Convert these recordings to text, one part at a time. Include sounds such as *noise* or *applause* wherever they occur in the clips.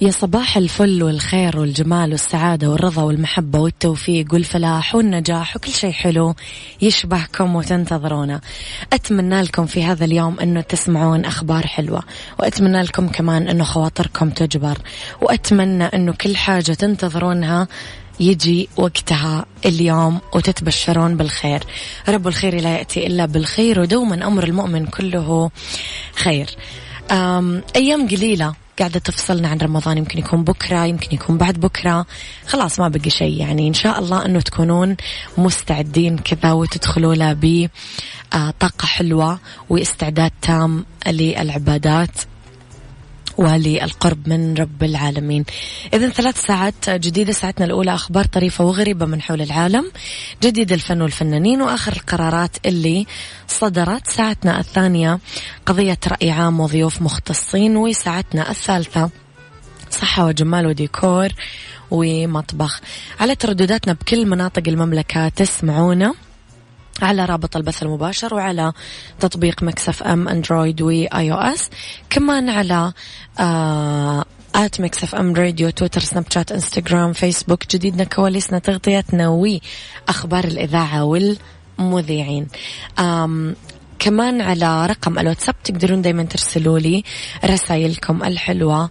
يا صباح الفل والخير والجمال والسعادة والرضا والمحبة والتوفيق والفلاح والنجاح وكل شيء حلو يشبهكم وتنتظرونا. أتمنى لكم في هذا اليوم أنه تسمعون أخبار حلوة وأتمنى لكم كمان أنه خواطركم تجبر وأتمنى أنه كل حاجة تنتظرونها يجي وقتها اليوم وتتبشرون بالخير. رب الخير لا يأتي إلا بالخير ودوما أمر المؤمن كله خير. أيام قليلة قاعدة تفصلنا عن رمضان. يمكن يكون بكرة يمكن يكون بعد بكرة. خلاص ما بقي شيء. يعني إن شاء الله أنه تكونون مستعدين كذا وتدخلوا له بطاقة حلوة واستعداد تام للعبادات. وللقرب من رب العالمين. إذا ثلاث ساعات جديدة ساعتنا الأولى أخبار طريفة وغريبة من حول العالم. جديد الفن والفنانين وآخر القرارات اللي صدرت. ساعتنا الثانية قضية رأي عام وضيوف مختصين وساعتنا الثالثة صحة وجمال وديكور ومطبخ. على تردداتنا بكل مناطق المملكة تسمعونا. على رابط البث المباشر وعلى تطبيق Mix FM Android و iOS كمان على آه at Mix FM Radio تويتر سناب شات إنستغرام فيسبوك. جديدنا كواليسنا تغطيتنا وأخبار الإذاعة والمذيعين. كمان على رقم الواتساب تقدرون دايما ترسلوا لي رسائلكم الحلوة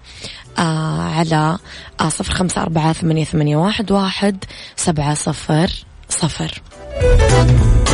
آه على آه صفر خمسة أربعة ثمانية, ثمانية واحد, واحد سبعة صفر صفر.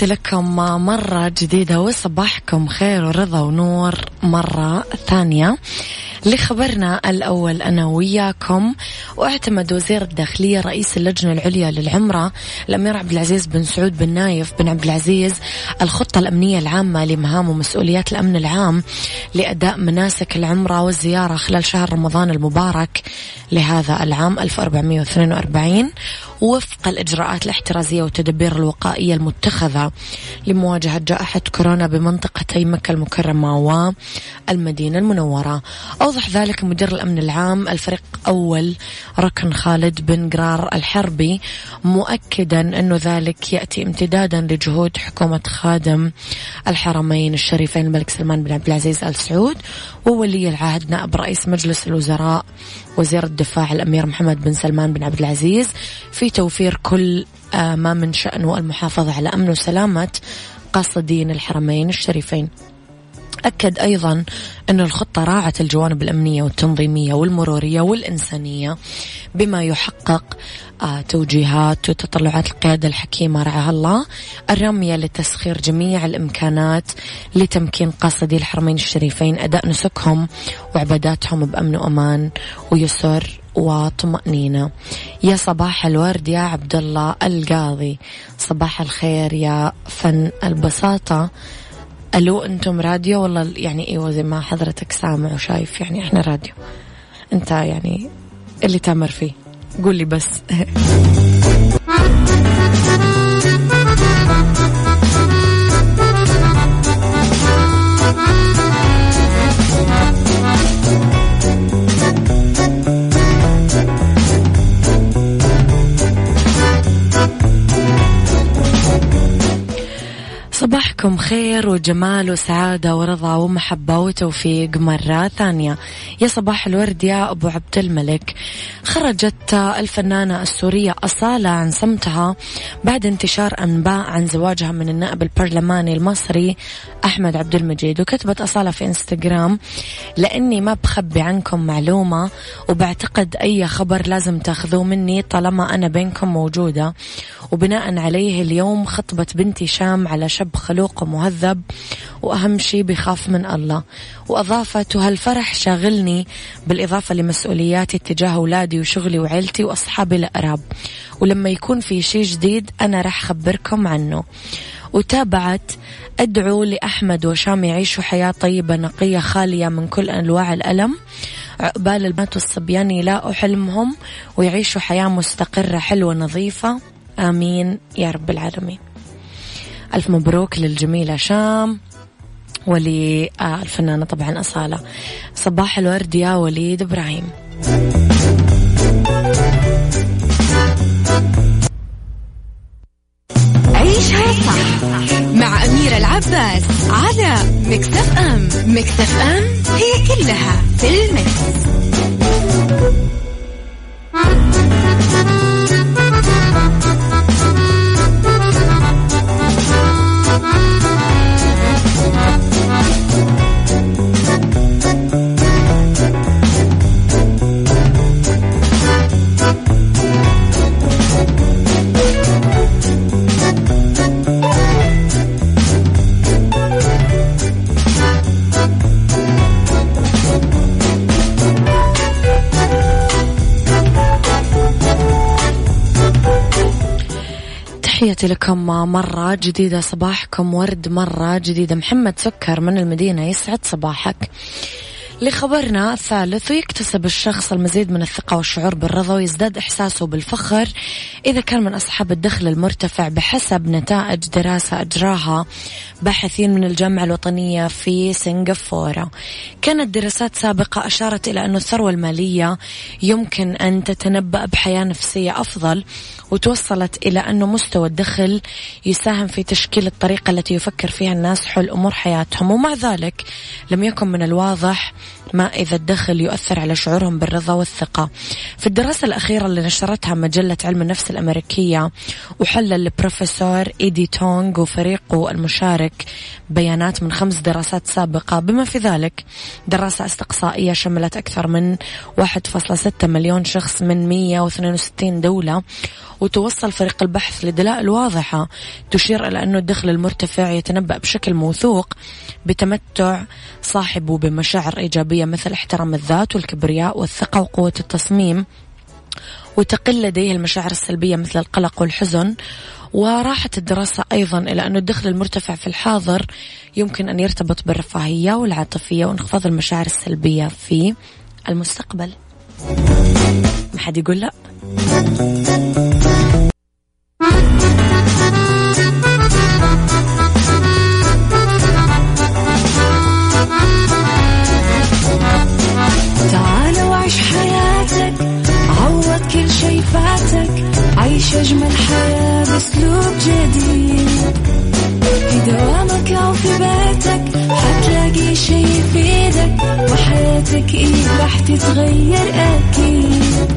تحياتي لكم مرة جديدة وصباحكم خير ورضا ونور مرة ثانية لخبرنا الأول أنا وياكم. واعتمد وزير الداخلية رئيس اللجنة العليا للعمرة الأمير عبد العزيز بن سعود بن نايف بن عبد العزيز الخطة الأمنية العامة لمهام ومسؤوليات الأمن العام لأداء مناسك العمرة والزيارة خلال شهر رمضان المبارك لهذا العام 1442 وفق الإجراءات الاحترازية والتدابير الوقائية المتخذة لمواجهة جائحة كورونا بمنطقتي مكة المكرمة والمدينة المنورة. أوضح ذلك مدير الأمن العام الفريق أول ركن خالد بن قرار الحربي مؤكدا أنه ذلك يأتي امتدادا لجهود حكومة خادم الحرمين الشريفين الملك سلمان بن عبد العزيز آل سعود وولي العهد نائب رئيس مجلس الوزراء وزير الدفاع الأمير محمد بن سلمان بن عبد العزيز في توفير كل آه، ما من شأنه المحافظة على أمن وسلامة قاصدين الحرمين الشريفين. أكد أيضا أن الخطة راعت الجوانب الأمنية والتنظيمية والمرورية والإنسانية بما يحقق آه، توجيهات وتطلعات القيادة الحكيمة رعاها الله الرامية لتسخير جميع الإمكانات لتمكين قاصدي الحرمين الشريفين أداء نسكهم وعباداتهم بأمن وأمان ويسر وطمأنينة يا صباح الورد يا عبد الله القاضي صباح الخير يا فن البساطة. ألو أنتم راديو والله يعني أيوه زي ما حضرتك سامع وشايف يعني إحنا راديو. أنت يعني اللي تامر فيه. قول لي بس. *laughs* صباحكم خير وجمال وسعادة ورضا ومحبة وتوفيق مرة ثانية. يا صباح الورد يا أبو عبد الملك. خرجت الفنانة السورية أصالة عن صمتها بعد انتشار أنباء عن زواجها من النائب البرلماني المصري أحمد عبد المجيد وكتبت أصالة في إنستغرام لأني ما بخبي عنكم معلومة وبعتقد أي خبر لازم تاخذوه مني طالما أنا بينكم موجودة. وبناء عليه اليوم خطبة بنتي شام على شب خلوق ومهذب وأهم شيء بيخاف من الله. وأضافت وهالفرح شاغلني بالإضافة لمسؤولياتي تجاه أولادي وشغلي وعيلتي وأصحابي الأقرب. ولما يكون في شيء جديد أنا رح خبركم عنه. وتابعت أدعو لأحمد وشام يعيشوا حياة طيبة نقية خالية من كل أنواع الألم. عقبال البنات والصبيان يلاقوا حلمهم ويعيشوا حياة مستقرة حلوة نظيفة. آمين يا رب العالمين. ألف مبروك للجميلة شام وللفنانة طبعا أصالة. صباح الورد يا وليد إبراهيم. عيشها صح مع أميرة العباس على مكتف أم مكتف أم هي كلها في المكس. تحياتي لكم مرة جديدة صباحكم ورد مرة جديدة. محمد سكر من المدينة يسعد صباحك. لخبرنا الثالث ويكتسب الشخص المزيد من الثقة والشعور بالرضا ويزداد إحساسه بالفخر إذا كان من أصحاب الدخل المرتفع بحسب نتائج دراسة أجراها باحثين من الجامعة الوطنية في سنغافورة. كانت دراسات سابقة أشارت إلى أن الثروة المالية يمكن أن تتنبأ بحياة نفسية أفضل وتوصلت إلى أنه مستوى الدخل يساهم في تشكيل الطريقة التي يفكر فيها الناس حول أمور حياتهم. ومع ذلك لم يكن من الواضح ما إذا الدخل يؤثر على شعورهم بالرضا والثقة. في الدراسة الأخيرة اللي نشرتها مجلة علم النفس الأمريكية وحلل البروفيسور إيدي تونغ وفريقه المشارك بيانات من خمس دراسات سابقة. بما في ذلك دراسة استقصائية شملت أكثر من 1.6 مليون شخص من 162 دولة وتوصل فريق البحث لدلائل واضحة تشير إلى أنه الدخل المرتفع يتنبأ بشكل موثوق بتمتع صاحبه بمشاعر إيجابية مثل احترام الذات والكبرياء والثقة وقوة التصميم وتقل لديه المشاعر السلبية مثل القلق والحزن. وراحت الدراسة أيضا إلى أن الدخل المرتفع في الحاضر يمكن أن يرتبط بالرفاهية والعاطفية وانخفاض المشاعر السلبية في المستقبل. ما حد يقول لا؟ تتغير أكيد.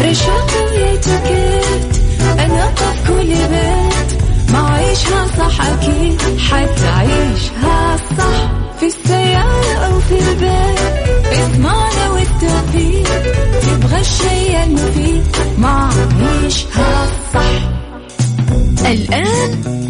رشاق ويتوكيت أنا في كل بيت. ما عيشها صح أكيد. حتعيشها صح. في السيارة أو في البيت. اسمعنا والتوفيق. تبغى الشيء المفيد. ما عيشها صح. الآن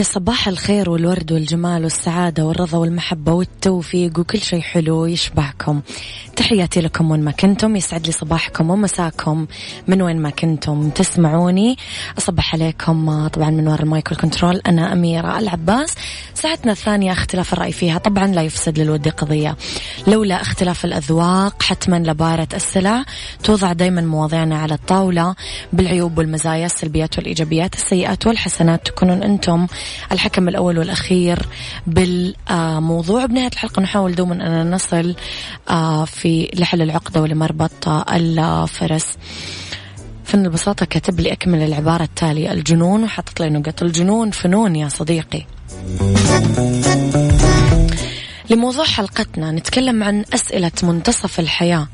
يا صباح الخير والورد والجمال والسعادة والرضا والمحبة والتوفيق وكل شيء حلو يشبهكم تحياتي لكم وين ما كنتم يسعد لي صباحكم ومساكم من وين ما كنتم. تسمعوني؟ أصبح عليكم طبعا من وراء المايكرو control أنا أميرة العباس. ساعتنا الثانية اختلاف الرأي فيها طبعا لا يفسد للود قضية. لولا اختلاف الأذواق حتما لبارت السلع توضع دايما مواضيعنا على الطاولة. بالعيوب والمزايا السلبيات والإيجابيات السيئات والحسنات تكونون أنتم الحكم الأول والأخير بالموضوع. بنهاية الحلقة نحاول دوما أن نصل آه، في لحل العقدة ولمربط الفرس. فن البساطة كاتب لي أكمل العبارة التالية الجنون وحطت لي نقط الجنون فنون يا صديقي. لموضوع حلقتنا نتكلم عن أسئلة منتصف الحياة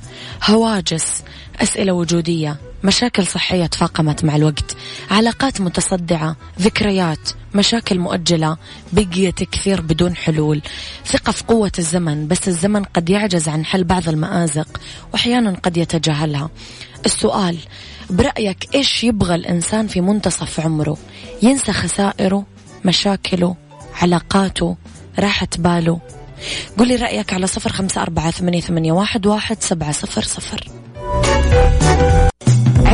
هواجس أسئلة وجودية. مشاكل صحية تفاقمت مع الوقت علاقات متصدعة ذكريات مشاكل مؤجلة بقيت كثير بدون حلول. ثقة في قوة الزمن بس الزمن قد يعجز عن حل بعض المآزق وأحيانا قد يتجاهلها. السؤال برأيك إيش يبغى الإنسان في منتصف عمره؟ ينسى خسائره مشاكله علاقاته راحة باله؟ قولي رأيك على صفر خمسة أربعة ثمانية واحد سبعة صفر صفر.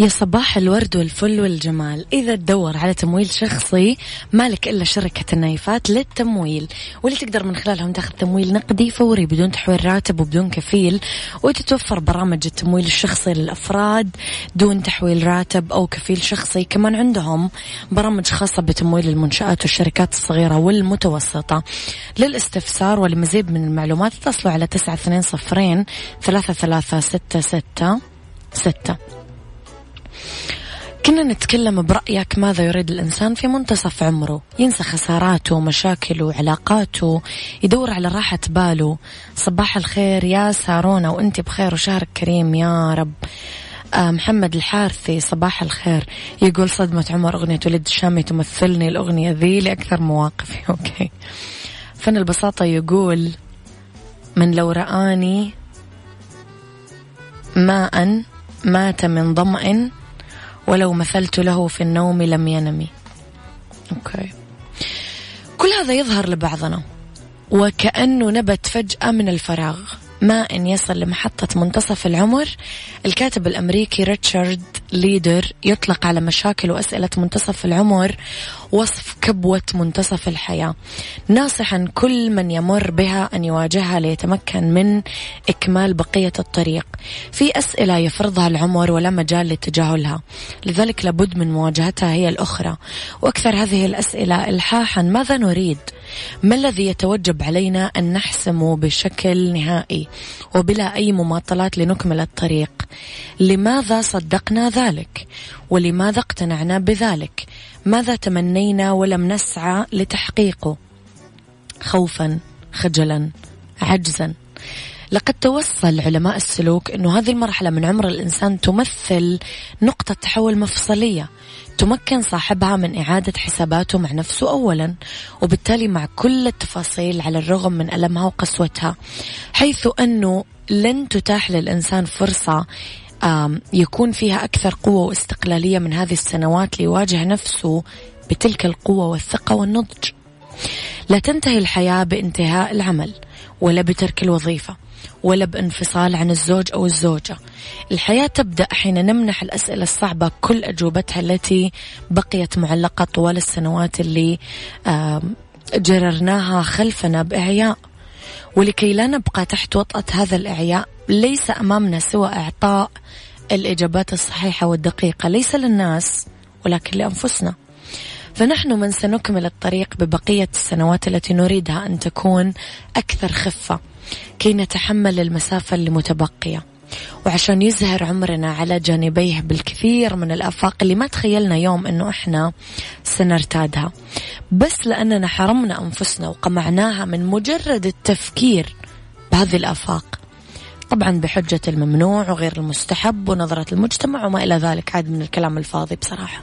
يا صباح الورد والفل والجمال. إذا تدور على تمويل شخصي مالك إلا شركة النايفات للتمويل. واللي تقدر من خلالهم تاخذ تمويل نقدي فوري بدون تحويل راتب وبدون كفيل وتتوفر برامج التمويل الشخصي للأفراد دون تحويل راتب أو كفيل شخصي كمان عندهم. برامج خاصة بتمويل المنشآت والشركات الصغيرة والمتوسطة. للاستفسار ولمزيد من المعلومات اتصلوا على تسعة اثنين صفرين ثلاثة ثلاثة ستة ستة ستة. كنا نتكلم برأيك ماذا يريد الإنسان في منتصف عمره؟ ينسى خساراته مشاكله علاقاته يدور على راحة باله. صباح الخير يا سارونا وأنت بخير وشهرك كريم يا رب. آه محمد الحارثي صباح الخير. يقول صدمة عمر أغنية ولد الشامي تمثلني الأغنية ذي لأكثر مواقفي. *laughs* أوكي. فن البساطة يقول من لو رآني ماء مات من ظمأ ولو مثلت له في النوم لم ينمي. Okay. كل هذا يظهر لبعضنا. وكأنه نبت فجأة من الفراغ. ما إن يصل لمحطة منتصف العمر الكاتب الأمريكي ريتشارد ليدر يطلق على مشاكل وأسئلة منتصف العمر وصف كبوة منتصف الحياة. ناصحا كل من يمر بها أن يواجهها ليتمكن من إكمال بقية الطريق. في أسئلة يفرضها العمر ولا مجال لتجاهلها لذلك لابد من مواجهتها هي الأخرى. وأكثر هذه الأسئلة إلحاحا ماذا نريد؟ ما الذي يتوجب علينا أن نحسمه بشكل نهائي وبلا أي مماطلات لنكمل الطريق؟ لماذا صدقنا ذلك؟ ولماذا اقتنعنا بذلك؟ ماذا تمنينا ولم نسعى لتحقيقه؟ خوفا خجلا عجزا. لقد توصل علماء السلوك أنه هذه المرحلة من عمر الإنسان تمثل نقطة تحول مفصلية تمكن صاحبها من إعادة حساباته مع نفسه أولا وبالتالي مع كل التفاصيل على الرغم من ألمها وقسوتها حيث أنه لن تتاح للإنسان فرصة يكون فيها أكثر قوة واستقلالية من هذه السنوات ليواجه نفسه بتلك القوة والثقة والنضج. لا تنتهي الحياة بانتهاء العمل ولا بترك الوظيفة. ولا بانفصال عن الزوج أو الزوجة. الحياة تبدأ حين نمنح الأسئلة الصعبة كل أجوبتها التي بقيت معلقة طوال السنوات اللي جررناها خلفنا بإعياء. ولكي لا نبقى تحت وطأة هذا الإعياء ليس أمامنا سوى إعطاء الإجابات الصحيحة والدقيقة. ليس للناس ولكن لأنفسنا. فنحن من سنكمل الطريق ببقية السنوات التي نريدها أن تكون أكثر خفة. كي نتحمل المسافة المتبقية. وعشان يزهر عمرنا على جانبيه بالكثير من الآفاق اللي ما تخيلنا يوم أنه إحنا سنرتادها. بس لأننا حرمنا أنفسنا وقمعناها من مجرد التفكير بهذه الآفاق. طبعا بحجة الممنوع وغير المستحب ونظرة المجتمع وما إلى ذلك عاد من الكلام الفاضي بصراحة.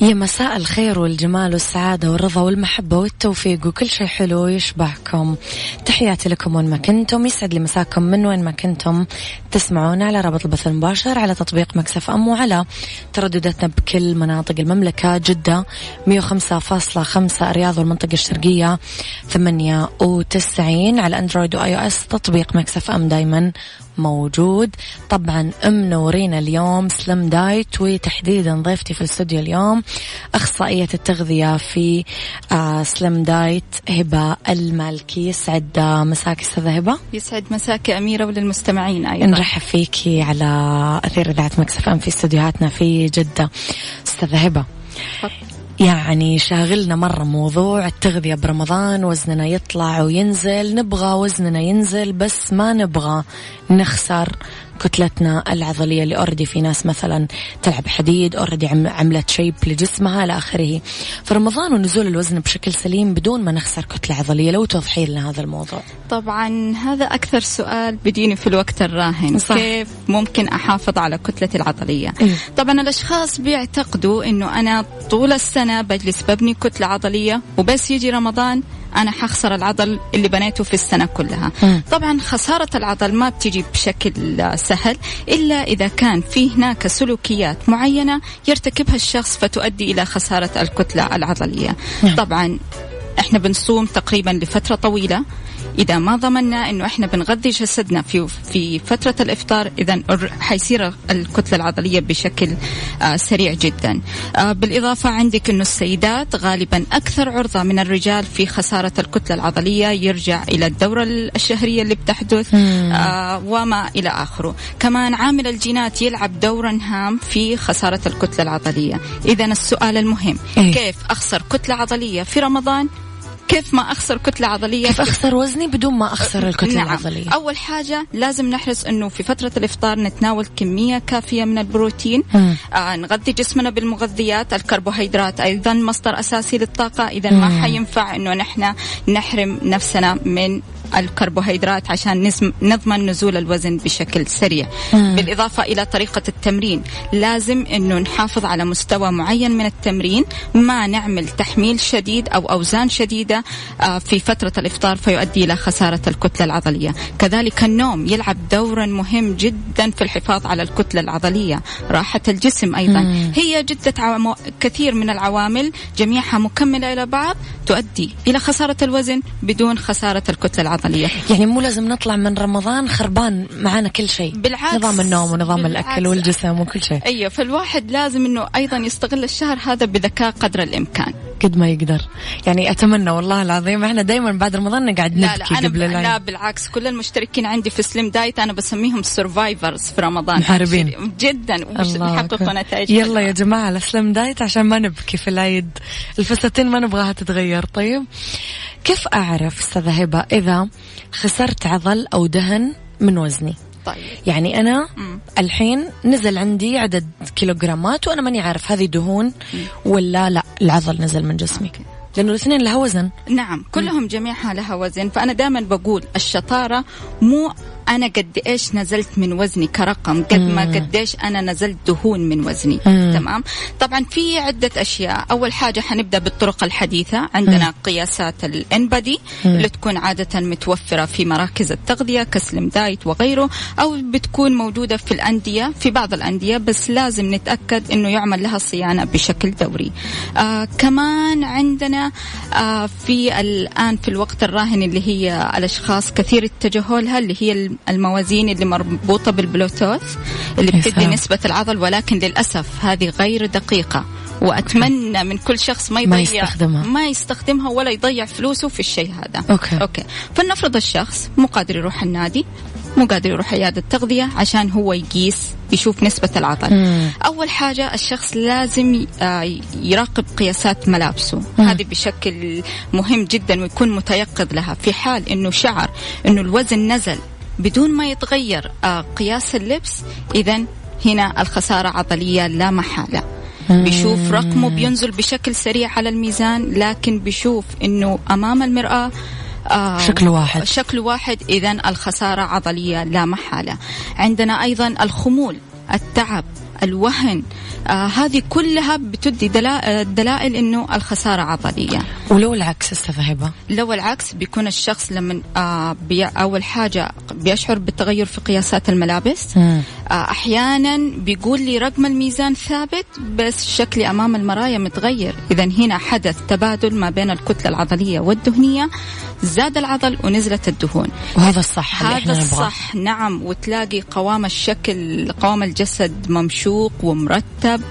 يا مساء الخير والجمال والسعادة والرضا والمحبة والتوفيق وكل شيء حلو يشبهكم. تحياتي لكم وين ما كنتم يسعد لي مساكم من وين ما كنتم. تسمعونا على رابط البث المباشر على تطبيق Mix FM وعلى تردداتنا بكل مناطق المملكة جدة 105.5 الرياض والمنطقة الشرقية 98 على Android و iOS. تطبيق Mix FM دايما. موجود. طبعا منورينا اليوم Slim Diet وتحديدا ضيفتي في الاستوديو اليوم أخصائية التغذية في آه Slim Diet هبة المالكي. يسعد مساك أستاذة هبة؟ يسعد مساك أميرة وللمستمعين أيضا. نرحب فيكي على أثير إذاعة Mix FM في استديوهاتنا في جدة. أستاذة هبة يعني شاغلنا مرة موضوع التغذية برمضان وزننا يطلع وينزل نبغى وزننا ينزل بس ما نبغى نخسر. كتلتنا العضلية اللي already في ناس مثلا تلعب حديد already عملت shape لجسمها إلى آخره. فرمضان ونزول الوزن بشكل سليم بدون ما نخسر كتلة عضلية. لو توضحي لنا هذا الموضوع. طبعا هذا أكثر سؤال بيجيني في الوقت الراهن. صح. كيف ممكن أحافظ على كتلتي العضلية؟ إيه؟ طبعا الأشخاص بيعتقدوا أنه أنا طول السنة بجلس ببني كتلة عضلية وبس يجي رمضان أنا حخسر العضل اللي بنيته في السنة كلها م. طبعا خسارة العضل ما بتجي بشكل سهل إلا إذا كان في هناك سلوكيات معينة يرتكبها الشخص فتؤدي إلى خسارة الكتلة العضلية م. طبعا إحنا بنصوم تقريبا لفترة طويلة إذا ما ضمننا إنه إحنا بنغذي جسدنا في في فترة الإفطار إذا حيصير الكتلة العضلية بشكل آه سريع جدا. آه بالإضافة عندك إنه السيدات غالبا أكثر عرضة من الرجال في خسارة الكتلة العضلية يرجع إلى الدورة الشهرية اللي بتحدث آه وما إلى آخره. كمان عامل الجينات يلعب دورا هام في خسارة الكتلة العضلية. اذا السؤال المهم إيه؟ كيف أخسر كتلة عضلية في رمضان؟ كيف ما أخسر كتلة عضلية؟ كيف أخسر وزني بدون ما أخسر الكتلة نعم. العضلية؟ أول حاجة لازم نحرص إنه في فترة الإفطار نتناول كمية كافية من البروتين. آه نغذي جسمنا بالمغذيات الكربوهيدرات أيضا مصدر أساسي للطاقة. إذا ما حينفع إنه نحن نحرم نفسنا من الكربوهيدرات عشان نضمن نزول الوزن بشكل سريع مم. بالإضافة إلى طريقة التمرين لازم أنه نحافظ على مستوى معين من التمرين ما نعمل تحميل شديد أو أوزان شديدة آه، في فترة الإفطار فيؤدي إلى خسارة الكتلة العضلية كذلك النوم يلعب دورا مهم جدا في الحفاظ على الكتلة العضلية راحة الجسم أيضا مم. هي جدة عوام... كثير من العوامل جميعها مكملة إلى بعض تؤدي إلى خسارة الوزن بدون خسارة الكتلة العضلية العضلية يعني مو لازم نطلع من رمضان خربان معانا كل شيء. بالعكس. نظام النوم ونظام بالعكس. الأكل والجسم وكل شيء. أيوة فالواحد لازم أنه أيضا يستغل الشهر هذا بذكاء قدر الإمكان. قد ما يقدر. يعني أتمنى والله العظيم. إحنا دايما بعد رمضان نقعد نبكي لا لا قبل العيد لا بالعكس. كل المشتركين عندي في Slim Diet أنا بسميهم survivors في رمضان. محاربين. جدا. وبيحققوا نتائج؟ يلا يا جماعة ال Slim Diet عشان ما نبكي في العيد. الفساتين ما نبغاها تتغير. طيب كيف أعرف أستاذة هبة إذا خسرت عضل أو دهن من وزني؟ طيب. يعني أنا مم. الحين نزل عندي عدد كيلوغرامات وأنا ماني عارف هذه دهون مم. ولا لا العضل نزل من جسمي أوكي. لأنه الاثنين لها وزن نعم كلهم جميعها لها وزن فأنا دائما بقول الشطارة مو أنا قد إيش نزلت من وزني كرقم قد ما قد إيش أنا نزلت دهون من وزني. مم. تمام؟ طبعا في عدة أشياء. أول حاجة حنبدأ بالطرق الحديثة. عندنا مم. قياسات الانبادي اللي تكون عادة متوفرة في مراكز التغذية كسلم دايت وغيره أو بتكون موجودة في الأندية في بعض الأندية بس لازم نتأكد إنه يعمل لها صيانة بشكل دوري. آه كمان عندنا آه في الآن في الوقت الراهن اللي هي الأشخاص كثير اتجهوا لها اللي هي الموازين اللي مربوطة بالبلوتوث اللي بتدي نسبة العضل ولكن للأسف هذه غير دقيقة. وأتمنى من كل شخص ما يضيع ما يستخدمها. ما يستخدمها ولا يضيع فلوسه في الشيء هذا. أوكي. أوكي. فلنفرض الشخص مو قادر يروح النادي مو قادر يروح عيادة تغذية عشان هو يقيس يشوف نسبة العضل. مم. أول حاجة الشخص لازم آه، يراقب قياسات ملابسه. مم. هذه بشكل مهم جدا ويكون متيقظ لها في حال أنه شعر أنه الوزن نزل. بدون ما يتغير آه، قياس اللبس. إذا هنا الخسارة عضلية لا محالة. بيشوف رقمه بينزل بشكل سريع على الميزان لكن بيشوف إنه أمام المرأة آه شكل واحد. شكل واحد. اذا الخسارة عضلية لا محالة. عندنا أيضا الخمول التعب. الوهن. آه هذه كلها بتدي دلا- دلائل إنه الخسارة عضلية. ولو العكس أستاذ هبة. لو العكس بيكون الشخص لما آه بي أول حاجة بيشعر بالتغير في قياسات الملابس. مم. آه، أحيانا بيقول لي رقم الميزان ثابت بس شكلي أمام المرايا متغير. اذا هنا حدث تبادل ما بين الكتلة العضلية والدهنية. زاد العضل ونزلت الدهون. وهذا الصح هذا نبغاه. الصح نعم. وتلاقي قوام الشكل قوام الجسد ممشوق ومرتب.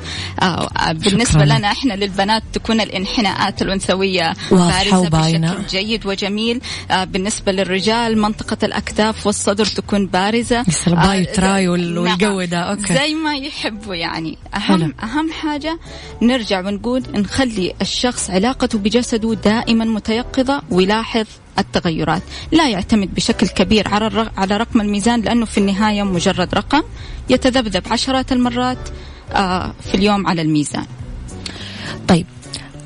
آه بالنسبة شكراً. لنا إحنا للبنات تكون الانحناءات بارزة وباينة. بشكل جيد وجميل. آه بالنسبة للرجال منطقة الأكتاف والصدر تكون ال bi آه، tri وال- نعم. ده، أوكي. زي ما يحبوا يعني حلو. أهم أهم حاجة نرجع ونقول نخلي الشخص علاقته بجسده دائما متيقظة ويلاحظ التغيرات لا يعتمد بشكل كبير على على رقم الميزان لأنه في النهاية مجرد رقم يتذبذب عشرات المرات آه، في اليوم على الميزان طيب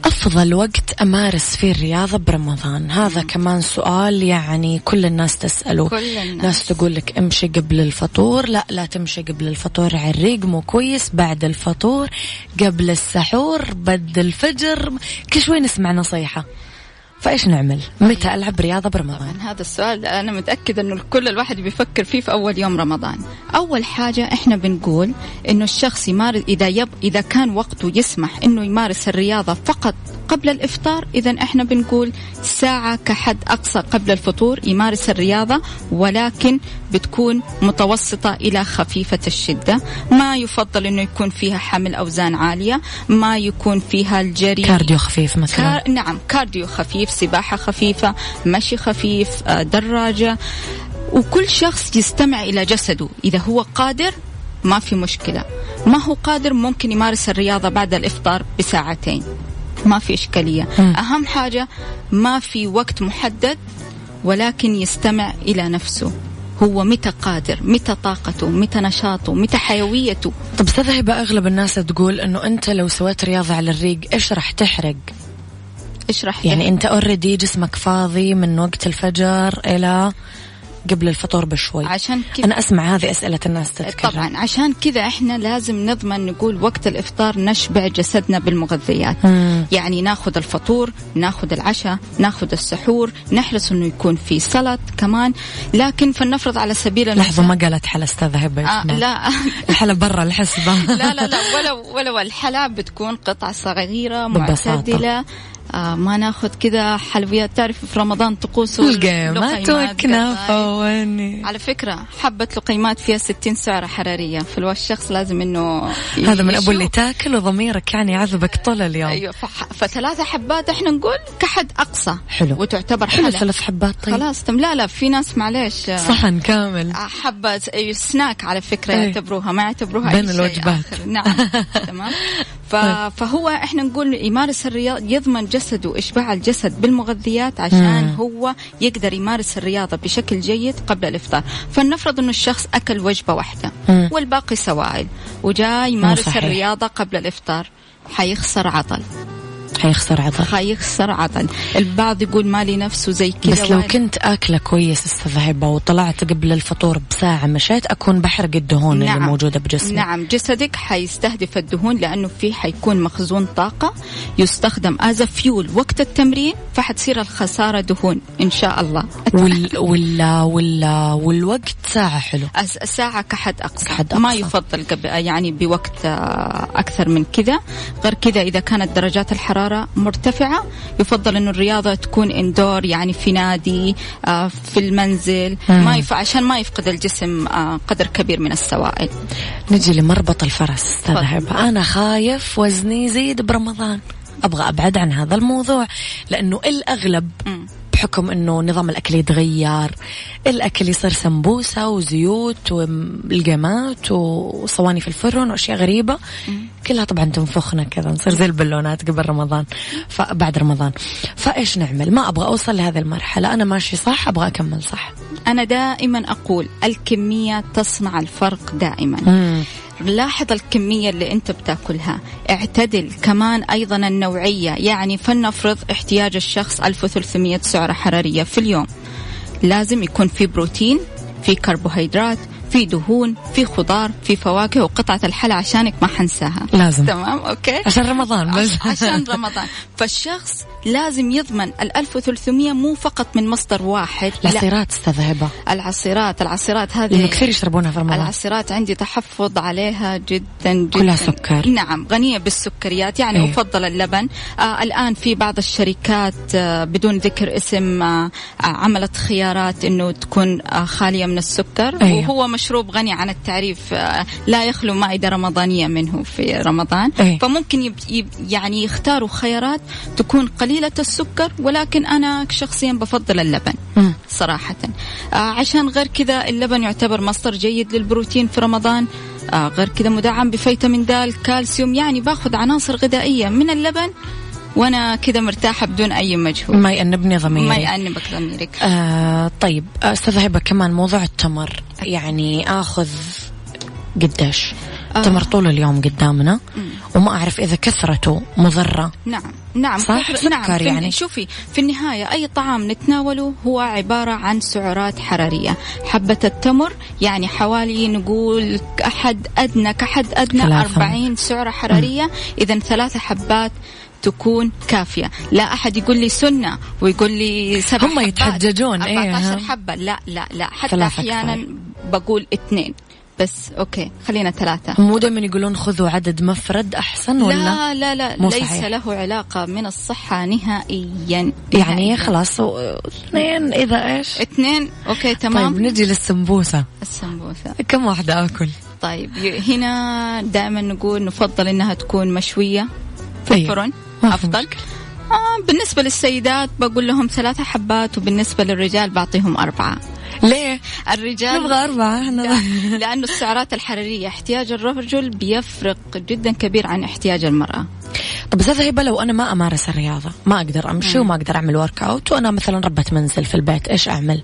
أفضل وقت أمارس فيه الرياضة برمضان؟ هذا كمان سؤال يعني كل الناس تسأله. كل الناس. ناس تقول لك امشي قبل الفطور. لا لا تمشي قبل الفطور. عريق مو كويس. بعد الفطور قبل السحور بد الفجر. كل شوي نسمع نصيحة. فايش نعمل؟ متى ألعب رياضة برمضان؟ هذا السؤال أنا متأكدة أنه كل الواحد بيفكر فيه في أول يوم رمضان. أول حاجة إحنا بنقول أنه الشخص يمارس إذا يب إذا كان وقته يسمح أنه يمارس الرياضة فقط قبل الإفطار إذا إحنا بنقول ساعة كحد أقصى قبل الفطور يمارس الرياضة ولكن بتكون متوسطة إلى خفيفة الشدة. ما يفضل أنه يكون فيها حمل أوزان عالية ما يكون فيها الجري. كارديو خفيف مثلا. car... نعم cardio خفيف سباحة خفيفة مشي خفيف آه، دراجة. وكل شخص يستمع إلى جسده. إذا هو قادر ما في مشكلة. ما هو قادر ممكن يمارس الرياضة بعد الإفطار بساعتين. ما في إشكالية. مم. أهم حاجة ما في وقت محدد ولكن يستمع إلى نفسه. هو متى قادر متى طاقته متى نشاطه متى حيويته. طب أستاذ هبة أغلب الناس تقول إنه أنت لو سويت رياضة على الريق إيش راح تحرق؟ اشرح يعني أنت اوريدي جسمك فاضي من وقت الفجر إلى قبل الفطور بشوي. عشان كذا. أنا أسمع هذه أسئلة الناس تتكرر. طبعا عشان كذا إحنا لازم نضمن نقول وقت الإفطار نشبع جسدنا بالمغذيات. مم. يعني ناخذ الفطور ناخذ العشاء ناخذ السحور نحرص إنه يكون في سلط كمان. لكن فلنفرض على سبيل لحظة المثال ما قالت حلا أستاذ هبه آه. لا. الحلا برا الحسبة. *laughs* لا لا لا ولو ولو الحلا بتكون قطع صغيرة ببساطة. معتدلة. آه ما ناخذ كذا حلويات. تعرف في رمضان طقوس القيمات وكنافه واني على فكرة حبة لقيمات فيها 60 سعرة حرارية فالشخص لازم إنه *laughs* هذا من أبو. اللي تاكل وضميرك يعني يعذبك طول اليوم أيوه. فثلاثة حبات إحنا نقول كحد أقصى حلو. وتعتبر حلو ثلاث حبات طيب خلاص تم لا لا في ناس معليش آه، صحن كامل حبة أي سناك على فكرة أي. يعتبروها ما يعتبروها بين أي شيء الوجبات. نعم *laughs* تمام. فهو إحنا نقول يمارس الرياضة يضمن جسده إشباع الجسد بالمغذيات عشان مم. هو يقدر يمارس الرياضة بشكل جيد قبل الإفطار فلنفرض أنه الشخص أكل وجبة واحدة مم. والباقي سوائل وجاي يمارس صحيح. الرياضة قبل الإفطار حيخسر عضل حيخسر عضل. حيخسر عضل. البعض يقول مالي نفسه زي كذا بس لو وال- كنت أكلة كويس أستاذ وطلعت قبل الفطور بساعة مشيت أكون بحرق الدهون اللي موجودة بجسمي. نعم. جسدك حيستهدف الدهون لأنه فيه حيكون مخزون طاقة يستخدم as fuel وقت التمرين فحتصير الخسارة دهون إن شاء الله. وال وال وال والوقت ساعة حلو. أس- ساعة كحد أقصى. كحد ما أقصى. يفضل قبل يعني بوقت آه، أكثر من كذا. غير كذا إذا كانت درجات الحرارة مرتفعة. يفضل إنه الرياضة تكون indoor يعني في نادي آه، في المنزل. ما يف... عشان ما يفقد الجسم آه، قدر كبير من السوائل. نجي لمربط الفرس أستاذ أنا خايف وزني يزيد برمضان. أبغى أبعد عن هذا الموضوع لأنه الأغلب مم. بحكم إنه نظام الأكل يتغير الأكل يصير سمبوسة وزيوت والقمات وصواني في الفرن وأشياء غريبة. كلها طبعا تنفخنا كذا نصير زي البالونات قبل رمضان. فبعد رمضان. فإيش نعمل؟ ما أبغى أوصل لهذه المرحلة أنا ماشي صح أبغى أكمل صح. أنا دائما أقول الكمية تصنع الفرق دائما. مم. لاحظ الكمية اللي أنت بتاكلها. اعتدل كمان أيضا النوعية. يعني فلنفرض احتياج الشخص 1300 سعرة حرارية في اليوم. لازم يكون في بروتين في كربوهيدرات في دهون في خضار في فواكه وقطعة الحلا عشانك ما حنساها. لازم. تمام أوكي؟ عشان رمضان بس. عشان رمضان. فالشخص لازم يضمن ال 1300 مو فقط من مصدر واحد العصيرات أستاذ هبه العصيرات العصيرات هذه كثير يشربونها في رمضان. العصيرات عندي تحفظ عليها جدا جدا. كلها سكر. نعم غنية بالسكريات. يعني أيه. افضل اللبن. آه الآن في بعض الشركات آه بدون ذكر اسم آه, آه، عملت خيارات إنه تكون آه خالية من السكر. أيه. وهو مشروب غني عن التعريف آه لا يخلو مائده رمضانية منه في رمضان. أيه. فممكن يب يب يعني يختاروا خيارات تكون قليلة قليلة السكر ولكن أنا شخصيا بفضل اللبن. صراحة. آه عشان غير كذا اللبن يعتبر مصدر جيد للبروتين في رمضان. آه غير كذا مدعم بفيتامين د كالسيوم يعني باخذ عناصر غذائية من اللبن وأنا كذا مرتاحة بدون أي مجهود. ما يأنبني ضميري ما يأنبك ضميرك. آه طيب استاذه هبه كمان موضوع التمر. يعني آخذ قديش؟ آه. تمر طول اليوم قدامنا. مم. وما أعرف إذا كثرته مضرة. نعم نعم. صح؟ سكر نعم يعني؟ شوفي في النهاية أي طعام نتناوله هو عبارة عن سعرات حرارية. حبة التمر يعني حوالي نقول أحد أدنى كحد أدنى ثلاثة. 40 سعرة حرارية. إذا ثلاثة حبات تكون كافية. لا أحد يقول لي سنة ويقول لي سبع هم يتحججون 14 إيه حبة. لا لا لا. حتى أحيانا بقول اثنين. بس أوكي خلينا ثلاثة. مو دائما يقولون خذوا عدد مفرد أحسن ولا؟ لا لا لا مو ليس صحيح. له علاقة من الصحة نهائيا يعني خلاص اثنين إذا إيش؟ اثنين أوكي تمام. طيب نجي للسمبوسة. السمبوسة. كم واحدة آكل؟ طيب هنا دائما نقول نفضل إنها تكون مشوية. في أيوه. الفرن أفضل. آه بالنسبة للسيدات بقول لهم ثلاثة حبات وبالنسبة للرجال بعطيهم أربعة. *laughs* ليه؟ الرجال نبغى أربعة لأنه السعرات الحرارية احتياج الرجل بيفرق جدا كبير عن احتياج المرأة طب استاذة هبة لو أنا ما أمارس الرياضة ما أقدر أمشي وما أقدر أعمل ورك أوت وأنا مثلا ربة منزل في البيت إيش أعمل؟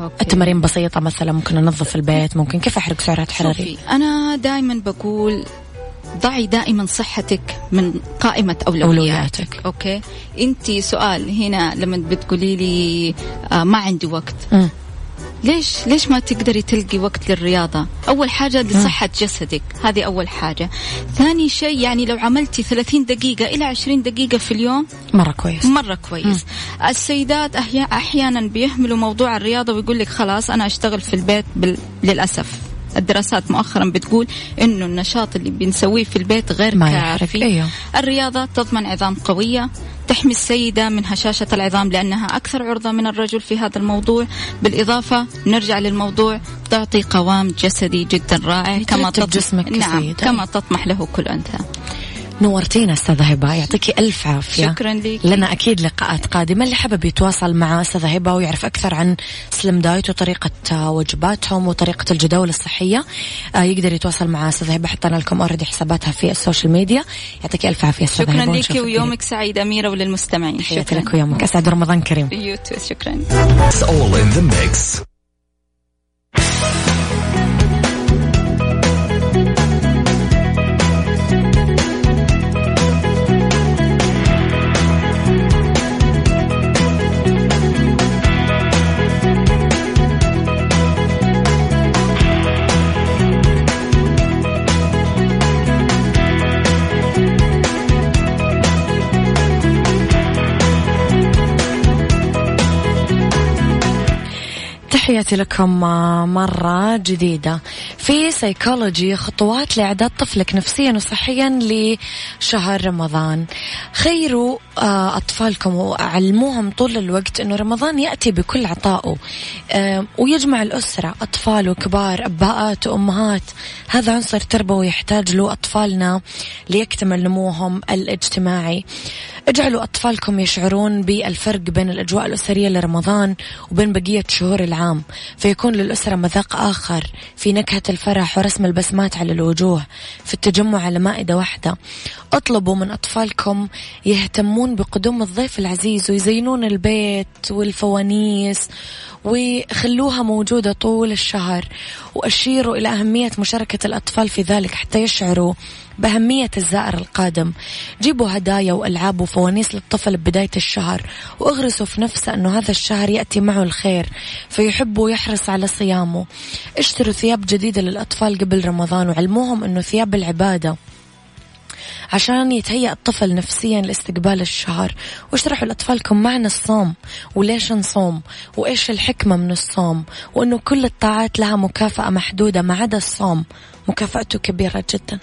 أوكي. التمارين بسيطة مثلا ممكن أنظف البيت ممكن كيف أحرق سعرات حرارية؟ أنا دائما بقول ضعي دائما صحتك من قائمة أولوياتك, أولوياتك. أوكي أنت سؤال هنا لما بتقولي لي آه ما عندي وقت م. ليش ليش ما تقدري تلقي وقت للرياضة؟ أول حاجة لصحة جسدك. هذه أول حاجة. ثاني شيء يعني لو عملتي 30 دقيقة إلى 20 دقيقة في اليوم مرة كويس. مرة كويس. م. السيدات أحيانا بيهملوا موضوع الرياضة ويقول لك خلاص أنا أشتغل في البيت بال... للأسف. الدراسات مؤخرا بتقول إنه النشاط اللي بنسويه في البيت غير ما كافي. أيوه. الرياضة تضمن عظام قوية تحمي السيدة من هشاشة العظام لأنها أكثر عرضة من الرجل في هذا الموضوع. بالإضافة نرجع للموضوع تعطي قوام جسدي جدا رائع كما تطمح جسمك نعم كما تطمح له كل أنثى. نورتينا أستاذة هبة. يعطيكي ألف عافية. شكرا لك. لنا أكيد لقاءات قادمة. اللي حابب يتواصل مع أستاذة هبة ويعرف أكثر عن Slim Diet وطريقة وجباتهم وطريقة الجداول الصحية آه، يقدر يتواصل مع أستاذة هبة. حطينا لكم already حساباتها في ال social media. يعطيكي ألف عافية أستاذة شكرا لك ويومك سعيد أميرة وللمستمعين. شكرا. لك ويومك. أسعد رمضان كريم. you too شكرا. تحياتي لكم مرة جديدة. في سيكولوجي خطوات لإعداد طفلك نفسيا وصحيا لشهر رمضان. خيروا آه، أطفالكم وعلموهم طول الوقت أنه رمضان يأتي بكل عطائه. آه، ويجمع الأسرة أطفال وكبار أباءات وأمهات. هذا عنصر تربوي يحتاج له أطفالنا ليكتمل نموهم الاجتماعي. اجعلوا أطفالكم يشعرون بالفرق بين الأجواء الأسرية لرمضان وبين بقية شهور العام. فيكون للأسرة مذاق آخر في نكهة الفرح ورسم البسمات على الوجوه في التجمع على مائدة واحدة. اطلبوا من أطفالكم يهتمون بقدوم الضيف العزيز ويزينون البيت والفوانيس وخلوها موجودة طول الشهر وأشيروا إلى أهمية مشاركة الأطفال في ذلك حتى يشعروا بأهمية الزائر القادم. جيبوا هدايا وألعاب وفوانيس للطفل ببداية الشهر واغرسوا في نفسه أنه هذا الشهر يأتي معه الخير فيحب ويحرص على صيامه. اشتروا ثياب جديدة للأطفال قبل رمضان وعلموهم أنه ثياب العبادة عشان يتهيأ الطفل نفسيا لاستقبال الشهر. واشرحوا لأطفالكم معنى الصوم وليش نصوم وإيش الحكمة من الصوم وأنه كل الطاعات لها مكافأة محدودة ما عدا الصوم. مكافأته كبيرة جدا.